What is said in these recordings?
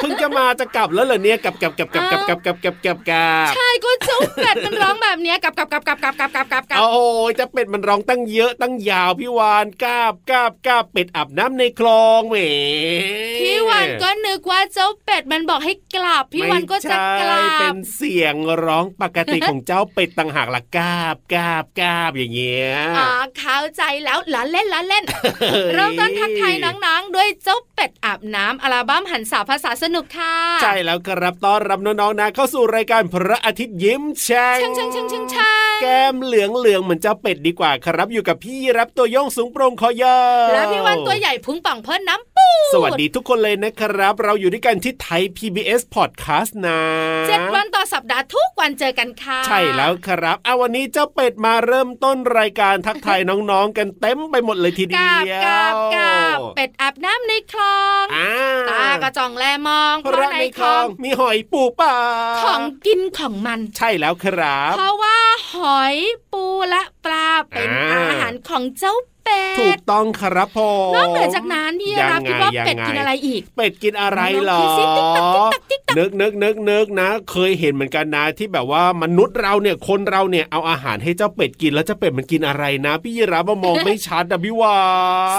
เพิ่งจะมาจะกลับแล้วเหรอเนี่ยกลับกลับกลับกลับกลับกลับกลับกลับกลับกลับใช่ก็เจ้าเป็ดมันร้องแบบเนี้ยกลับกลับกลับกลับกลับกลับกลับกลับกลับโอ้ยจะเป็ดมันร้องตั้งเยอะตั้งยาวพี่วานกราบกราบกราบเป็ดอาบน้ำในคลองแหมพี่วันก็นึกว่าเจ้าเป็ดมันบอกให้กลับพี่วันก็จะกลัไม่ใช่เป็นเสียงร้องปกติของเจ้าเป็ดต่างหากละกราบกราบกราบอย่างเงี้ยอ๋อเข้าใจแล้วล้อเล่นล้อเล่นเริ่มต้นทักทายน้องๆด้วยเจ้าเป็ดอาบน้ำอัลบั้มหันสาภาษาสนุกค่ะ ใช่แล้วครับต้อนรับน้องๆนะ เข้าสู่รายการพระอาทิตย์ยิ้มแฉ่งช่างช่างช่างช่างช่างแก้มเหลืองเหลืองๆเหมือนเจ้าเป็ดดีกว่าครับอยู่กับพี่รับตัวโย่องสูงโปร่งคอยาวแล้วพี่วันตัวใหญ่พุงป่องเพิ่นน้ำปูสวัสดีทุกคนเลยนะครับ เราอยู่ด้วยกันที่ไทย PBS Podcast นะเจ็ดวันต่อสัปดาห์ทุกวันเจอกันค่ะ ใช่แล้วครับเอาวันนี้เจ้าเป็ดมาเริ่มต้นรายการทักทายน้องๆ กันเต็มไปหมดเลยทีเดีกาบยวกาบกาบเป็ดอาบน้ำในคลองอ่าตากระจองแลมองเพราะในคลองมีหอยปูปลาของกินของมัน ใช่แล้วครับ เพราะว่าหอยปูและปลาเป็นอ่าอาหารของเจ้า เป็ด ถูกต้องครับผมนอกเหนือจากนั้นพี่ยังรับไงคิดว่ายังเป็ดไงกินอะไรอีก เป็ดกินอะไรเหรลอองคิดสิติ๊กตักติ๊กตักติ๊กตักนึกนึกนึกนึกนะ เคยเห็นเหมือนกันนะที่แบบว่ามนุษย์เราเนี่ยคนเราเนี่ยเอาอาหารให้เจ้าเป็ดกินแล้วเจ้าเป็ดมันกินอะไรนะ พี่ยีรับมามองไม่ชัดอะพี่วา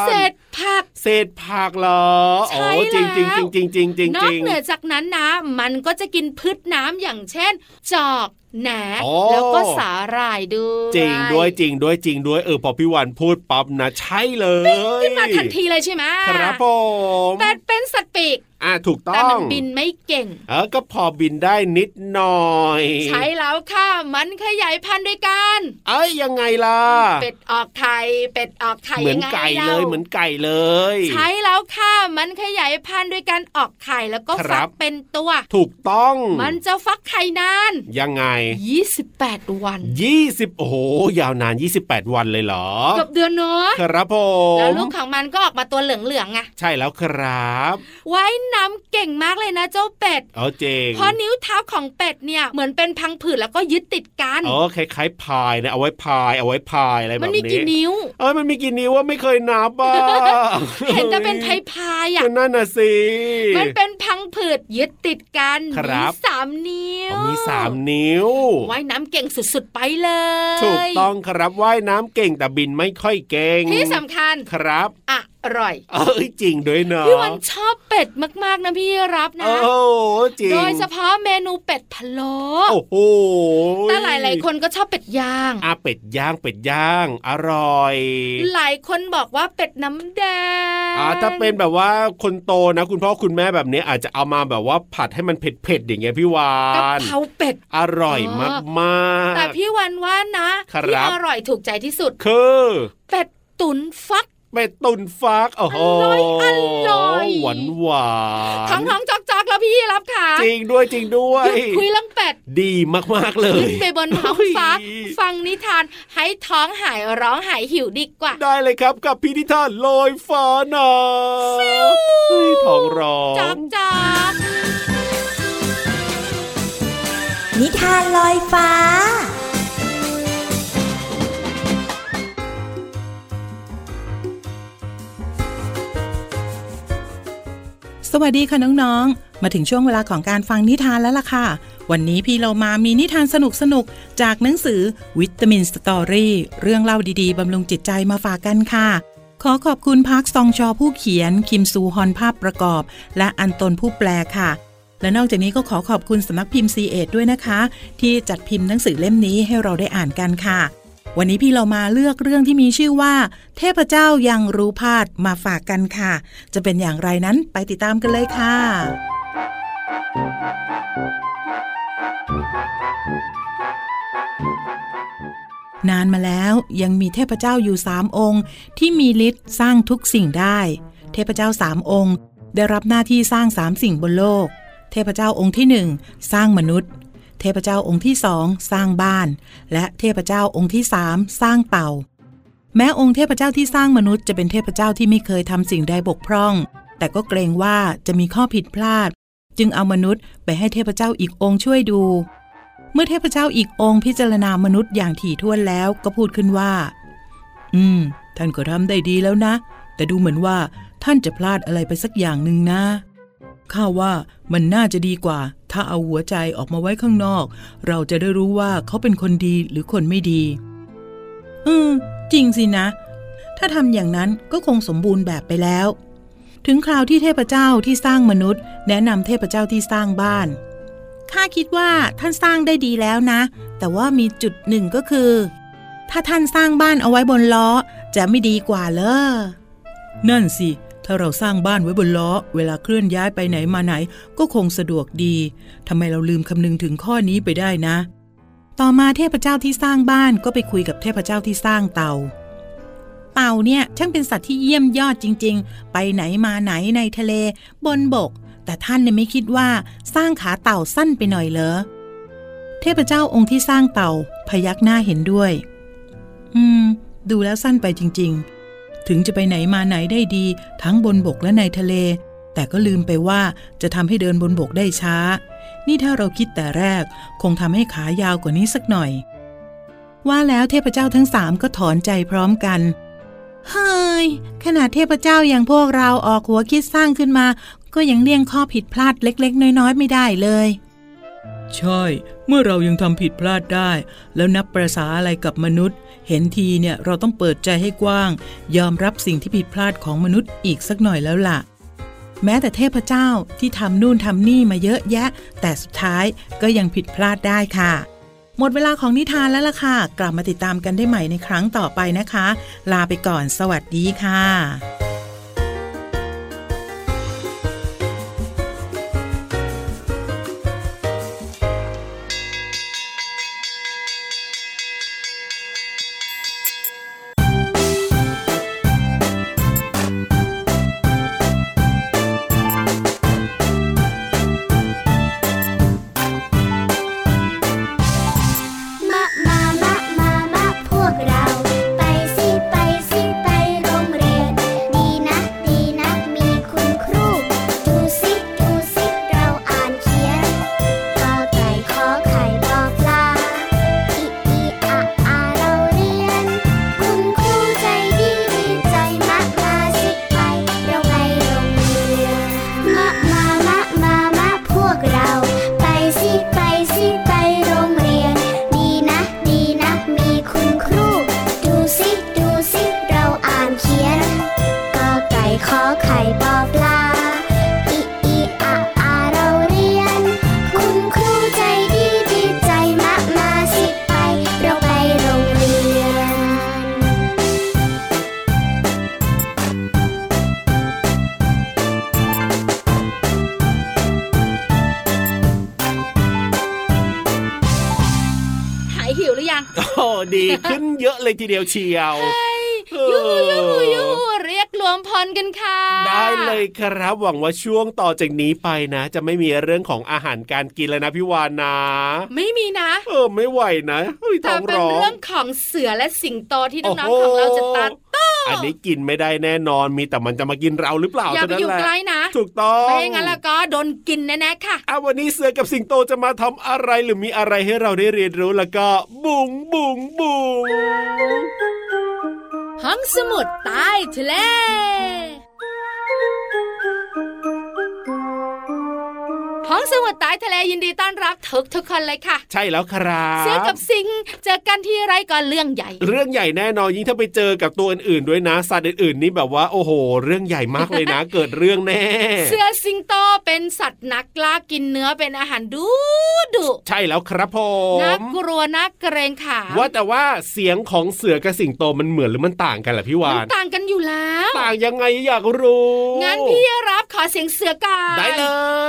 นเศษผักเศษผักเหรอใช่โอ้จริงจริงแล้วจริงจริงจริงนจอริกงเหนือจากนั้นนะมันก็จะกินพืชน้ำอย่างเช่น จอก แหนโอ้แล้วก็สาหร่ายด้วยจริงด้วยจริงด้วยจริงด้วยเออพอพี่วานพูดปั๊บนะใช่เลยขึ้นมาทันทีเลยใช่ไหมครับผมเป็ดเป็นสัตว์ปีก อะถูกแต่ต้อมังนบินไม่เก่ง เออก็พอบินได้นิดหน่อย ใช่แล้วค่ะมันขยายพันธุ์ด้วยกันเอ้ยยังไงล่ะ เป็ดออกไข่เป็ดออกไข่เหมือนยังไงไก่ล่าเลยเหมือนไก่เลย ใช่แล้วค่ะมันขยายพันธุ์ด้วยการออกไข่แล้วก็ครัฟับกเป็นตัว ถูกต้อง มันจะฟักไข่นาน ยังไง 28 วัน 20 โอ้โหยาวนาน 28 วันเลยเหรอเกือบเดือนเนาะครับผมแล้วลูกของมันก็ออกมาตัวเหลืองๆไงใช่แล้วครับว่ายน้ำเก่งมากเลยนะเจ้าเป็ดเอาเจงเพราะนิ้วเท้าของเป็ดเนี่ยเหมือนเป็นพังผืดแล้วก็ยึดติดกันเออคล้ายๆพายนะเอาไว้พายเอาไว้พายอะไรแบบมันนี้มีกี่นิ้วเอ้ยมันมีกี่นิ้วว่าไม่เคยนับอะเห็นแต่เป็นพายพายๆอะก็นั่นน่ะสิมันเป็นพังผืดยึดติดกันครัมีบสามนิ้วอ๋อมีสามนิ้วว่ายน้ำเก่งสุดๆไปเลยถูกต้องครับว่ายน้ำเก่งแต่บินไม่ค่อยเก่งที่สำคัญครับอ ร่อย เอ้ยจริงด้วยเนาะพี่วันชอบเป็ดมากๆนะพี่รับนะโอ้โหจริงโดยเฉพาะเมนูเป็ดพะโล้โอ้โหแต่หลายๆคนก็ชอบเป็ดย่างอาเป็ดย่างเป็ดย่าง อร่อย หลายคนบอกว่าเป็ดน้ำแดงอ่าถ้าเป็นแบบว่าคนโตนะ คุณพ่อคุณแม่แบบนี้อาจจะเอามาแบบว่าผัดให้มันเผ็ดๆอย่างเงี้ยพี่วากะนเพราเป็ดอร่อยอ๋อมากๆแต่พี่วันว่านะครับที่อร่อยถูกใจที่สุดคือเป็ดตุ๋นฟัก เป็ดตุนฟักโอ้โหอร่อยอร่อยหวานหวานท้องท้องจอกจอกแล้วพี่รับค่ะจริงด้วยจริงด้วยหยุดคุยเรื่องเป็ดดีมากๆเลยขึ้นไปบนท้องฟ้าโอ้ยฟังนิทานให้ท้องหายร้องหายหิวดีกว่า ได้เลยครับกับพี่นิทานลอยฟ้านะเฮ้ยท้องร้องจอกจอกนิทานลอยฟ้า สวัสดีค่ะน้องๆ มาถึงช่วงเวลาของการฟังนิทานแล้วล่ะค่ะ วันนี้พี่เรามามีนิทานสนุกๆจากหนังสือวิตามินสตอรี่เรื่องเล่าดีๆ บำรุงจิตใจมาฝากกันค่ะ ขอขอบคุณพักซองชอผู้เขียน คิมซูฮอนภาพประกอบ และอันตนผู้แปลค่ะ และนอกจากนี้ก็ขอขอบคุณสำนักพิมพ์ C ีเอด้วยนะคะ ที่จัดพิมพ์หนังสือเล่มนี้ให้เราได้อ่านกันค่ะ วันนี้พี่เรามาเลือกเรื่องที่มีชื่อว่า เทพเจ้ายังรู้พาดมาฝากกันค่ะ จะเป็นอย่างไรนั้นไปติดตามกันเลยค่ะ นานมาแล้วยังมีเทพเจ้าอยู่สามองค์ ที่มีฤทธิ์สร้างทุกสิ่งได้ เทพเจ้าสามองค์ ได้รับหน้าที่สร้างสามสิ่งบนโลก เทพเจ้าองค์ที่หนึ่งสร้างมนุษย์ เทพเจ้าองค์ที่สองสร้างบ้าน และเทพเจ้าองค์ที่สามสร้างเต่า แม้องค์เทพเจ้าที่สร้างมนุษย์จะเป็นเทพเจ้าที่ไม่เคยทำสิ่งใดบกพร่อง แต่ก็เกรงว่าจะมีข้อผิดพลาด จึงเอามนุษย์ไปให้เทพเจ้าอีกองค์ช่วยดู เมื่อเทพเจ้าอีกองค์พิจารณามนุษย์อย่างถี่ถ้วนแล้วก็พูดขึ้นว่า อืม ท่านก็ทำได้ดีแล้วนะ แต่ดูเหมือนว่าท่านจะพลาดอะไรไปสักอย่างหนึ่งนะ ข้าว่ามันน่าจะดีกว่า ถ้าเอาหัวใจออกมาไว้ข้างนอก เราจะได้รู้ว่าเขาเป็นคนดีหรือคนไม่ดี อืม จริงสินะ ถ้าทำอย่างนั้นก็คงสมบูรณ์แบบไปแล้ว ถึงคราวที่เทพเจ้าที่สร้างมนุษย์ แนะนำเทพเจ้าที่สร้างบ้านข้าคิดว่าท่านสร้างได้ดีแล้วนะ แต่ว่ามีจุดหนึ่งก็คือ ถ้าท่านสร้างบ้านเอาไว้บนล้อ จะไม่ดีกว่าเลอนั่นสิ ถ้าเราสร้างบ้านไว้บนล้อ เวลาเคลื่อนย้ายไปไหนมาไหน ก็คงสะดวกดีทำไมเราลืมคำนึงถึงข้อนี้ไปได้นะ ต่อมาเทพเจ้าที่สร้างบ้านก็ไปคุยกับเทพเจ้าที่สร้างเตา เต่าเนี่ยช่างเป็นสัตว์ที่เยี่ยมยอดจริง ๆ ไปไหนมาไหนในทะเล บนบก แต่ท่านเนี่ยไม่คิดว่าสร้างขาเต่าสั้นไปหน่อยเหรอเทพเจ้าองค์ที่สร้างเต่าพยักหน้าเห็นด้วย อืม ดูแล้วสั้นไปจริง ๆ ถึงจะไปไหนมาไหนได้ดี ทั้งบนบกและในทะเล แต่ก็ลืมไปว่าจะทำให้เดินบนบกได้ช้า นี่ถ้าเราคิดแต่แรก คงทำให้ขายาวกว่านี้สักหน่อย ว่าแล้วเทพเจ้าทั้งสามก็ถอนใจพร้อมกันเฮ้ยขนาดเทพเจ้าอย่างพวกเราออกหัวคิดสร้างขึ้นมา ก็ยังเลี่ยงข้อผิดพลาดเล็ก ๆ น้อย ๆ ไม่ได้เลย ใช่ เมื่อเรายังทำผิดพลาดได้ แล้วนับประษาอะไรกับมนุษย์ เห็นทีเนี่ยเราต้องเปิดใจให้กว้าง ยอมรับสิ่งที่ผิดพลาดของมนุษย์อีกสักหน่อยแล้วล่ะ แม้แต่เทพเจ้าที่ทำนู่นทำนี่มาเยอะแยะ แต่สุดท้ายก็ยังผิดพลาดได้ค่ะ หมดเวลาของนิทานแล้วล่ะค่ะ กลับมาติดตามกันได้ใหม่ในครั้งต่อไปนะคะ ลาไปก่อน สวัสดีค่ะ ทีเดียวเชียวยูยูยูรีวมพลกันค่ะ ได้เลยครับ หวังว่าช่วงต่อจากนี้ไปนะ จะไม่มีเรื่องของอาหารการกินแล้วนะพี่วานนะ ไม่มีนะเออไม่ไหวนะเฮ้ยท้แต่องเป็นร้องเรื่องของเสือและสิงโตที่น้องโอ้ๆโหของเราจะตัดอันนี้กินไม่ได้แน่นอนมีแต่มันจะมากินเราหรือเปล่าอย่าไปเท่าอยู่นั้นแหละใกล้นะ ถูกต้องไม่อย่างนั้นแล้วก็โดนกินแน่ๆค่ะอะวันนี้เสือกับสิงโตจะมาทำอะไรหรือมีอะไรให้เราได้เรียนรู้แล้วก็บุ๋งบุ๋งบุ๋งห้องสมุดใต้ทะเล องสมุดใต้ทะเลยินดีต้อนรับทุกทุกคนเลยค่ะ ใช่แล้วครับเสือกับสิงเจอกันที่ไรก็เรื่องใหญ่ เรื่องใหญ่แน่นอนยิ่งถ้าไปเจอกับตัวอื่นๆด้วยนะสัตว์อื่นๆนี่แบบว่าโอ้โห เรื่องใหญ่มากเลยนะ เกิดเรื่องแน่ เสือสิงโตเป็นสัตว์นักล่ากินเนื้อเป็นอาหารดูดุใช่แล้วครับผมน่ากลัวน่าเกรงขามว่าแต่ว่าเสียงของเสือกับสิงโตมันเหมือนหรือมันต่างกันล่ะพี่วามันนต่างกันอยู่แล้ว ต่างยังไงอยากรู้งั้นพี่รับขอเสียงเสือก่อนได้เลย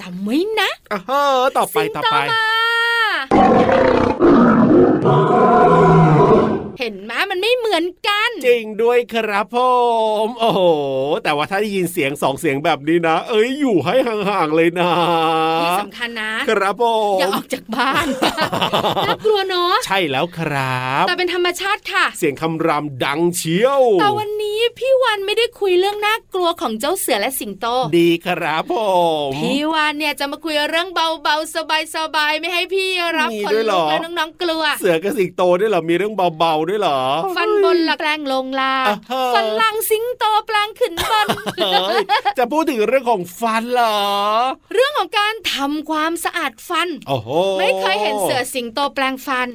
จำไว้นะอะเฮ้อต่อไปสิงต่อโตไป มา เห็นไหมมันไม่เหมือนกัน จริงด้วยครับผมโอ้โหแต่ว่าถ้าได้ยินเสียงสองเสียงแบบนี้นะ เอ้ยอยู่ให้ห่างๆเลยนะที่สำคัญนะ ครับผมอย่าออกจากบ้านน่ากลัวเนาะใช่แล้วครับ แต่เป็นธรรมชาติค่ะ เสียงคำรามดังเชียวแต่วันนี้พี่วันไม่ได้คุยเรื่องน่ากลัวของเจ้าเสือและสิงโต ดีครับผมพี่วันเนี่ยจะมาคุยเรื่องเบาๆสบายๆไม่ให้พี่รับมีคนด้วยเหรลุอกและน้องๆกลัว เสือกับสิงโตด้วยเหรอมีเรื่องเบาๆด้วยเหรอ ฟันบนหลักแปรงลงล่างอ่าฮะฟันล่างสิงโตแปรงขึ้นบนเฮ้ยจะพูดถึงเรื่องของฟันเหรอ เรื่องของการทำความสะอาดฟันโอ้โหไม่เคยเห็นเสือสิงโตแปรงฟัน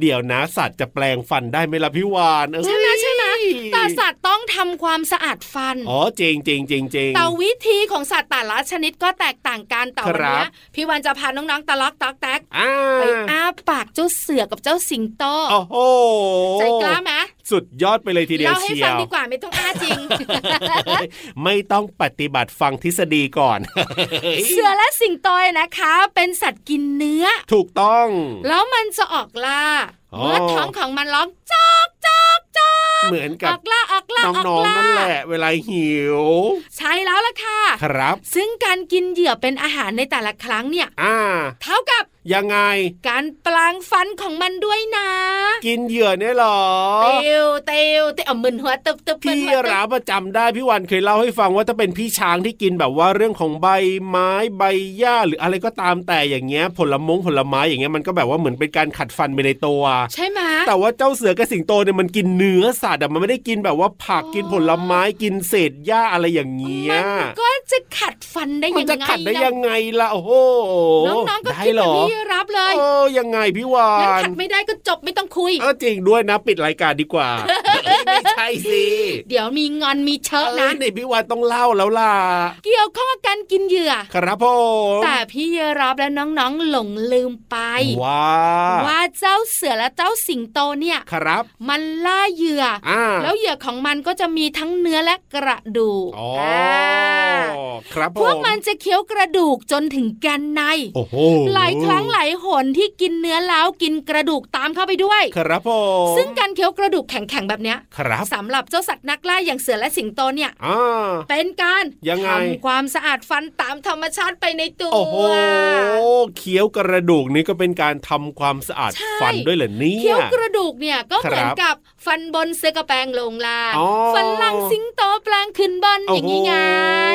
เดี๋ยวนะสัตว์จะแปรงฟันได้ไหมล่ะพี่วันเอ้ยใช่ไหมใช่ไหมแต่สัตว์ต้องทำความสะอาดฟัน อ๋อจริงจริงจริงจริงแต่วิธีของสัตว์แต่ละชนิดก็แตกต่างกันแต่วันครับเนี้ยพี่วันจะพาน้องๆตะล็อกต๊อกแต๊กอ่าไปอ้าปากเจ้าเสือกับเจ้าสิงโตโอ้โหใจกล้าไหมสุดยอดไปเลยทีเดียวเล่าให้เชียฟังวดีกว่าไม่ต้องอ้าจริง ไม่ต้องปฏิบัติฟังทฤษฎีก่อน เสือและสิงโตนะคะ เป็นสัตว์กินเนื้อ ถูกต้อง แล้วมันจะออกล่าอ๋อเมื่อท้องของมันร้องจอกจอก จอกเหมือนอกับอกล่าออกล่าออกน้องๆล่านั่นแหละ เวลาหิว ใช่แล้วล่ะค่ะ ครับ ซึ่งการกินเหยื่อเป็นอาหารในแต่ละครั้งเนี่ยอ่า เท่ากับยังไง การปลางฟันของมันด้วยนะ กินเหยื่อเนี่ยเหรอเตียวเตียวเตียวเอามึนหัวตึบตึบมึนพี่หัวตึบราประจำได้พี่วันเคยเล่าให้ฟังว่าถ้าเป็นพี่ช้างที่กินแบบว่าเรื่องของใบไม้ใบหญ้าหรืออะไรก็ตามแต่อย่างเงี้ย ผลมงผลไม้อย่างเงี้ยมันก็แบบว่าเหมือนเป็นการขัดฟันไปในตัว ใช่ไหมแต่ว่าเจ้าเสือกับสิงโตเนี่ยมันกินเนื้อสัตว์อะมันไม่ได้กินแบบว่าผักอ๋อกินผลไม้กินเศษหญ้าอะไรอย่างเงี้ยมันก็จะขัดฟันได้มัยันงไงจะขัดได้ยังไงล่ะโอ้โหน้องๆก็ได้คิดเหรแบบอพี่รับเลยเออยังไงพี่วางั้นนขัดไม่ได้ก็จบไม่ต้องคุยเออจริงด้วยนะปิดรายการดีกว่าเอ้ยไม่ใช่สิ เดี๋ยวมีงอนมีเชอะเอนะอในพี่วานต้องเล่าแล้วล่ะ เกี่ยวข้องกับการกินเหยื่อ ครับผมแต่พี่รับและน้องๆหลงลืมไปว้าว่าเจ้าเสือและเจ้าสิงโตเนี่ยครับ มันล่าเหยื่อออ่าแล้วเหยื่อของมันก็จะมีทั้งเนื้อและกระดูกอ๋อาครับผมพวกมันจะเคี้ยวกระดูกจนถึงแกนในโอ้โหหลายครั้งหลายหนที่กินเนื้อแล้วกินกระดูกตามเข้าไปด้วย ครับผมซึ่งการเคี้ยวกระดูกแข็งๆแบบเนี้ยครับสำหรับเจ้าสัตว์นักล่าอย่างเสือและสิงโตเนี่ยอ่าเป็นการยังไงทำความสะอาดฟันตามธรรมชาติไปในตัวโอ้โหเคี้ยวกระดูกนี่ก็เป็นการทำความสะอาดใช่ฟันด้วยเหรอเนี่ยเคี้ยวกระดูกเนี่ยก็เหมือนครับกับฟันบนเสือกระแปลงลงล่างอ๋อฟันล่างสิงโตแปลงขึ้นบนอย่างนี้ไง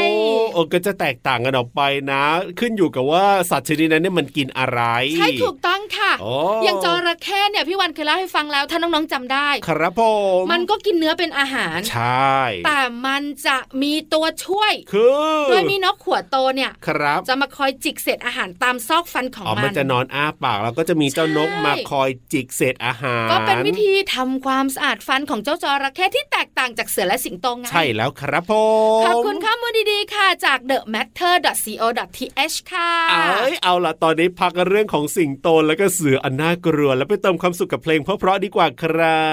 โอ้โหเออก็จะแตกต่างกันออกไปนะ ขึ้นอยู่กับว่าสัตว์ชนิดนั้นเนี่ยมันกินอะไร ใช่ถูกต้องค่ะโอ้อย่างจระเข้เนี่ยพี่วันเคยเล่าให้ฟังแล้วถ้าน้องๆจำได้ ครับผมมันก็กินเนื้อเป็นอาหาร ใช่ แต่มันจะมีตัวช่วย คือโดยมีนกขวดโตเนี่ยครับจะมาคอยจิกเศษอาหารตามซอกฟันของอ๋อมัมันนจะนอนอ้าปากแล้วก็จะมีเจ้านกใช่มาคอยจิกเศษอาหาร ก็เป็นวิธีทำความสะอาดฟันของเจ้าจระเข้ที่แตกต่างจากเสือและสิงโตไงใช่แล้วครับผมขอบคุณข้อมูลดีๆ ค่ะจาก the matter co th ค่ะเอ้ยเอาล่ะตอนนี้พักเรื่องของสิงโตแล้วก็เสืออันน่ากลัว แล้วไปเติมความสุขกับเพลงเพราะๆดีกว่าครั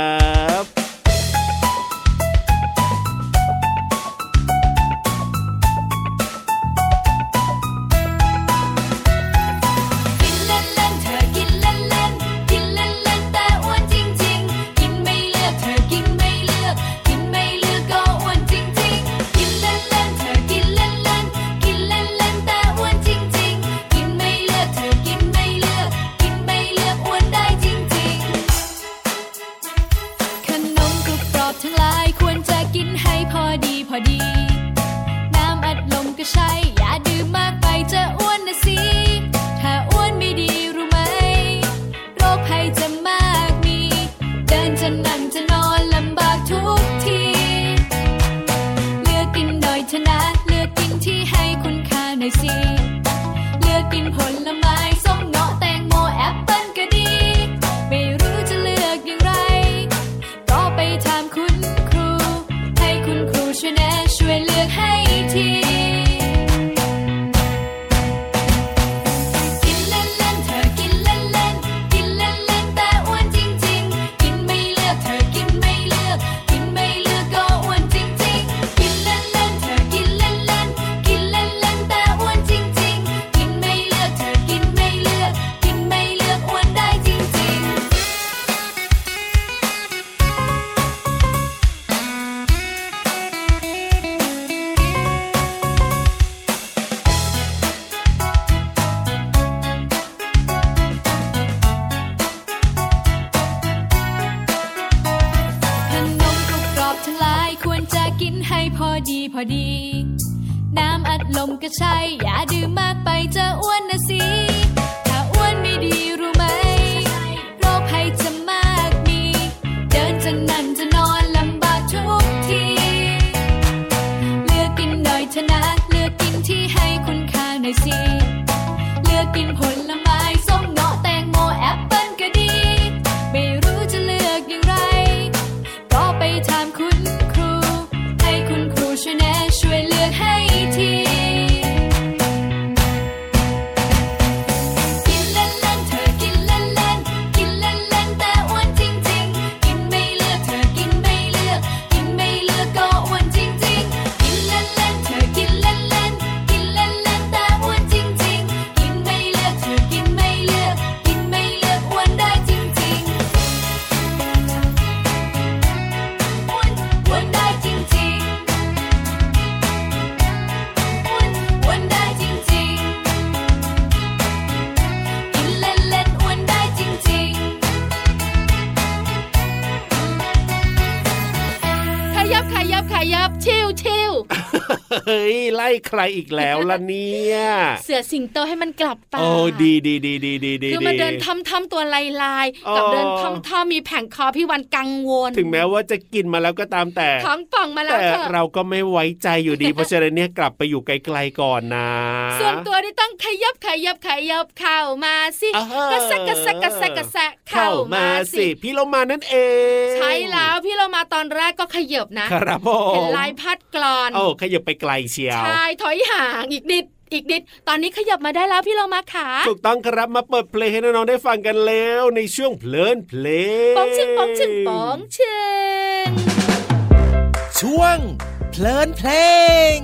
บ ทั้งหลายควรจะกินให้พอดีพอดี น้ำอัดลมก็ใช่ อย่าดื่มมากไปจะอ้วนนะสิ ถ้าอ้วนไม่ดีรู้ไหม โรคภัยจะมากมี เดินจะนั่งจะนอนลำบากทุกที เลือกกินหน่อยชนะ เลือกกินที่ให้คุณค่าหน่อยสิ เลือกกินผล บขยับขยับชิวชิว เฮ้ยไล่ใครอีกแล้วล่ะเนี่ย เสือสิงโตให้มันกลับป่าโอ้ดีดีดีดีดีดีคือมันเดินทำทำตัวลายลายๆกับอ๋อเดินทำทำมีแผงคอพี่วันกังวล ถึงแม้ว่าจะกินมาแล้วก็ตามแต่ท้องป่องมาแล้วแต่เถอะเราก็ไม่ไว้ใจอยู่ดี เพราะฉะนั้นเนี่ยกลับไปอยู่ไกลๆก่อนนะส่วนตัวที่ต้องขยับขยับขยับเข้ามาสิอ่าฮะกระแซะกระแซะกระแซะกระแซะเข้ามาสิ พี่เรามานั่นเอง ใช่แล้วพี่เรามาตอนแรกก็ขยับนะครับผมเห็นลายพัดกรอนโอ้ขยับไปไกลเชียว ใช่ถอยห่างอีกนิดอีกนิด ตอนนี้ขยับมาได้แล้วพี่เรามาขาถูกต้องครับมาเปิดเพลงให้น้องๆได้ฟังกันแล้วในช่วงเพลินเพลงป๋องชึงป๋องชึงป๋องชึงช่วงเพลินเพลง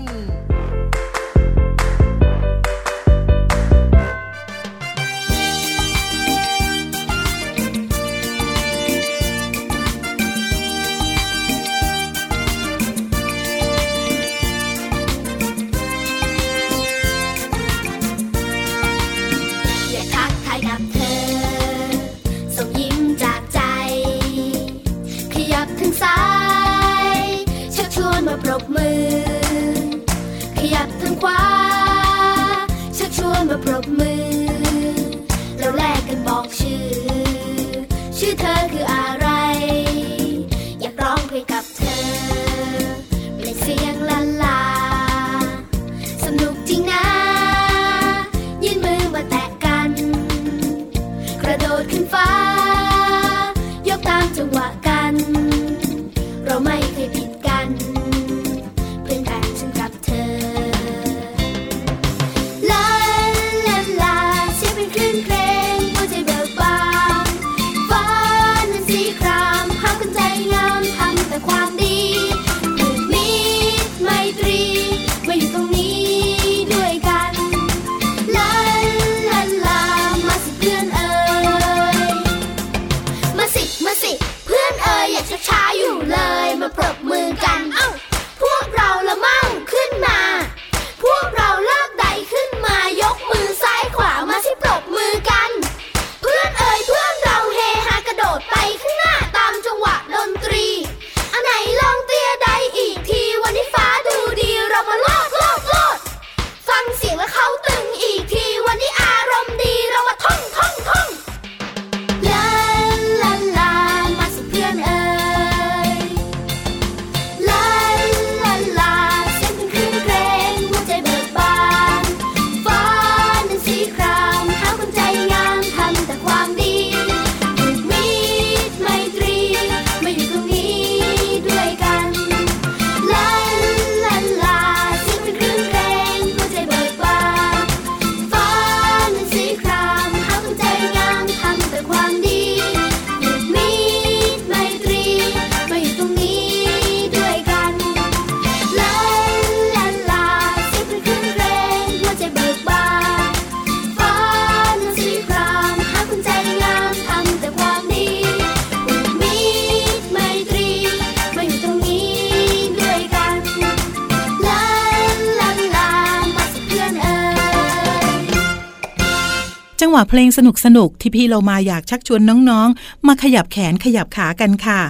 วะเพลงสนุกสนุกที่พี่เรามาอยากชักชวนน้องๆ มาขยับแขนขยับขากันค่ะ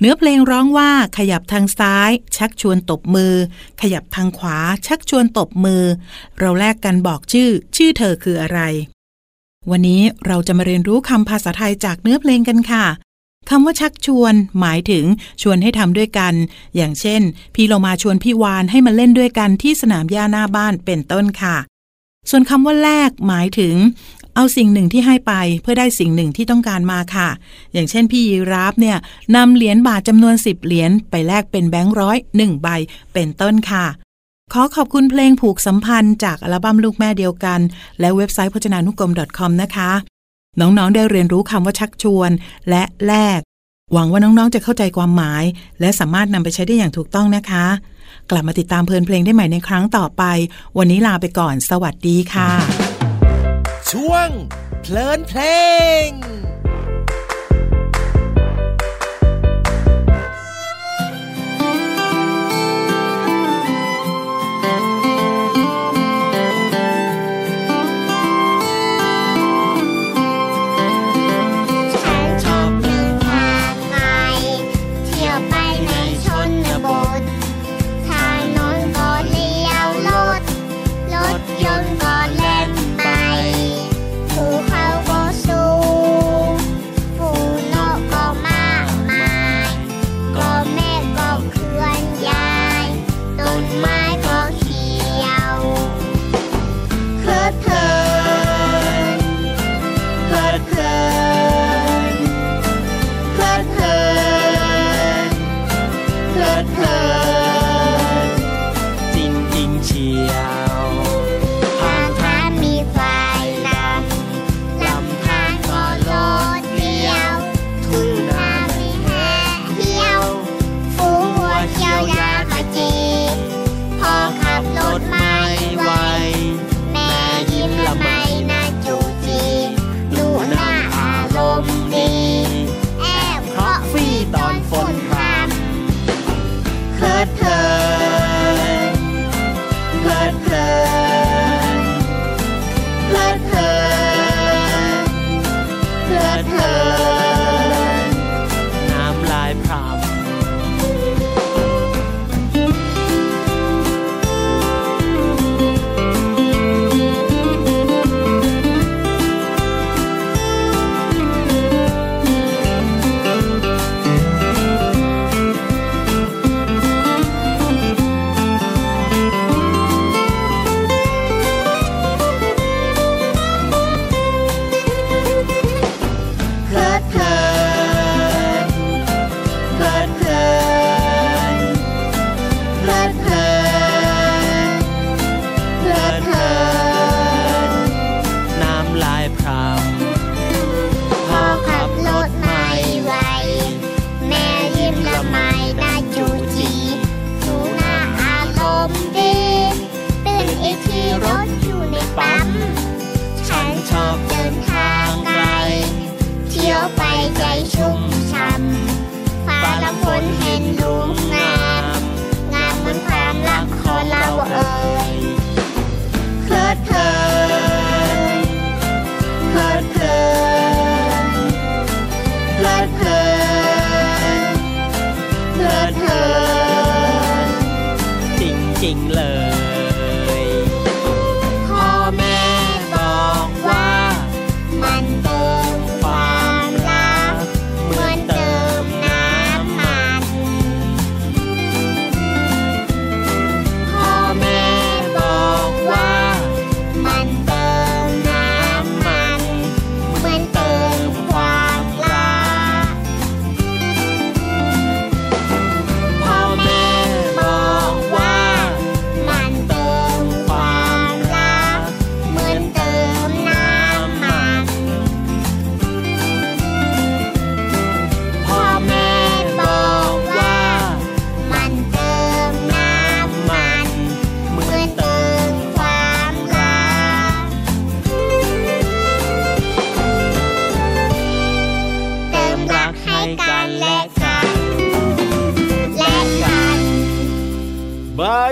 เนื้อเพลงร้องว่าขยับทางซ้าย ชักชวนตบมือ ขยับทางขวา ชักชวนตบมือ เราแลกกันบอกชื่อ ชื่อเธอคืออะไร วันนี้เราจะมาเรียนรู้คำภาษาไทยจากเนื้อเพลงกันค่ะคำว่าชักชวน หมายถึงชวนให้ทำด้วยกัน อย่างเช่น พี่เรามาชวนพี่วานให้มาเล่นด้วยกันที่สนามหญ้าหน้าบ้านเป็นต้นค่ะ ส่วนคำว่าแลกหมายถึง เอาสิ่งหนึ่งที่ให้ไปเพื่อได้สิ่งหนึ่งที่ต้องการมาค่ะ อย่างเช่นพี่ยีราฟเนี่ยนำเหรียญบาทจำนวน 10 เหรียญไปแลกเป็นแบงค์ร้อยหนึ่งใบเป็นต้นค่ะ ขอขอบคุณเพลงผูกสัมพันธ์จากอัลบั้มลูกแม่เดียวกัน และเว็บไซต์พจนานุกรม .com นะคะ น้องๆได้เรียนรู้คำว่าชักชวน และแลกหวังว่าน้องๆจะเข้าใจความหมาย และสามารถนำไปใช้ได้อย่างถูกต้องนะคะ กลับมาติดตามเพลินเพลงได้ใหม่ในครั้งต่อไป วันนี้ลาไปก่อน สวัสดีค่ะ ช่วง เพลินเพลง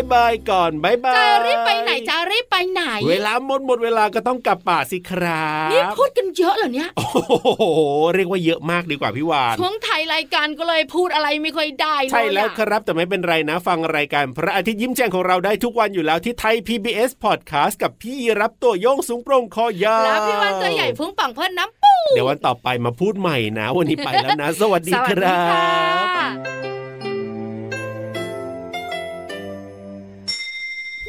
ายบายก่อนบายบายจะรีบไปไหนจะรีบไปไหน เวลาหมดหมดเวลาก็ต้องกลับป่าสิครับนี่พูดกันเยอะเหรอเนี่ยโอ้โหเรียกว่าเยอะมากดีกว่าพี่วานช่วงถ่ายรายการก็เลยพูดอะไรไม่ค่อยได้เลยใช่แล้วอะครับแต่ไม่เป็นไรนะฟังรายการพระอาทิตย์ยิ้มแฉ่งของเราได้ทุกวันอยู่แล้วที่ไทย PBS Podcast กับพี่รับตัวโยงสูงโปร่งคอยาวแล้วพี่วันตัวใหญ่พุ่งป่องเพื่อนน้ำปูเดี๋ยววันต่อไปมาพูดใหม่นะ วันนี้ไปแล้วนะ สวัสดีสวัสคดีรัค่ะบ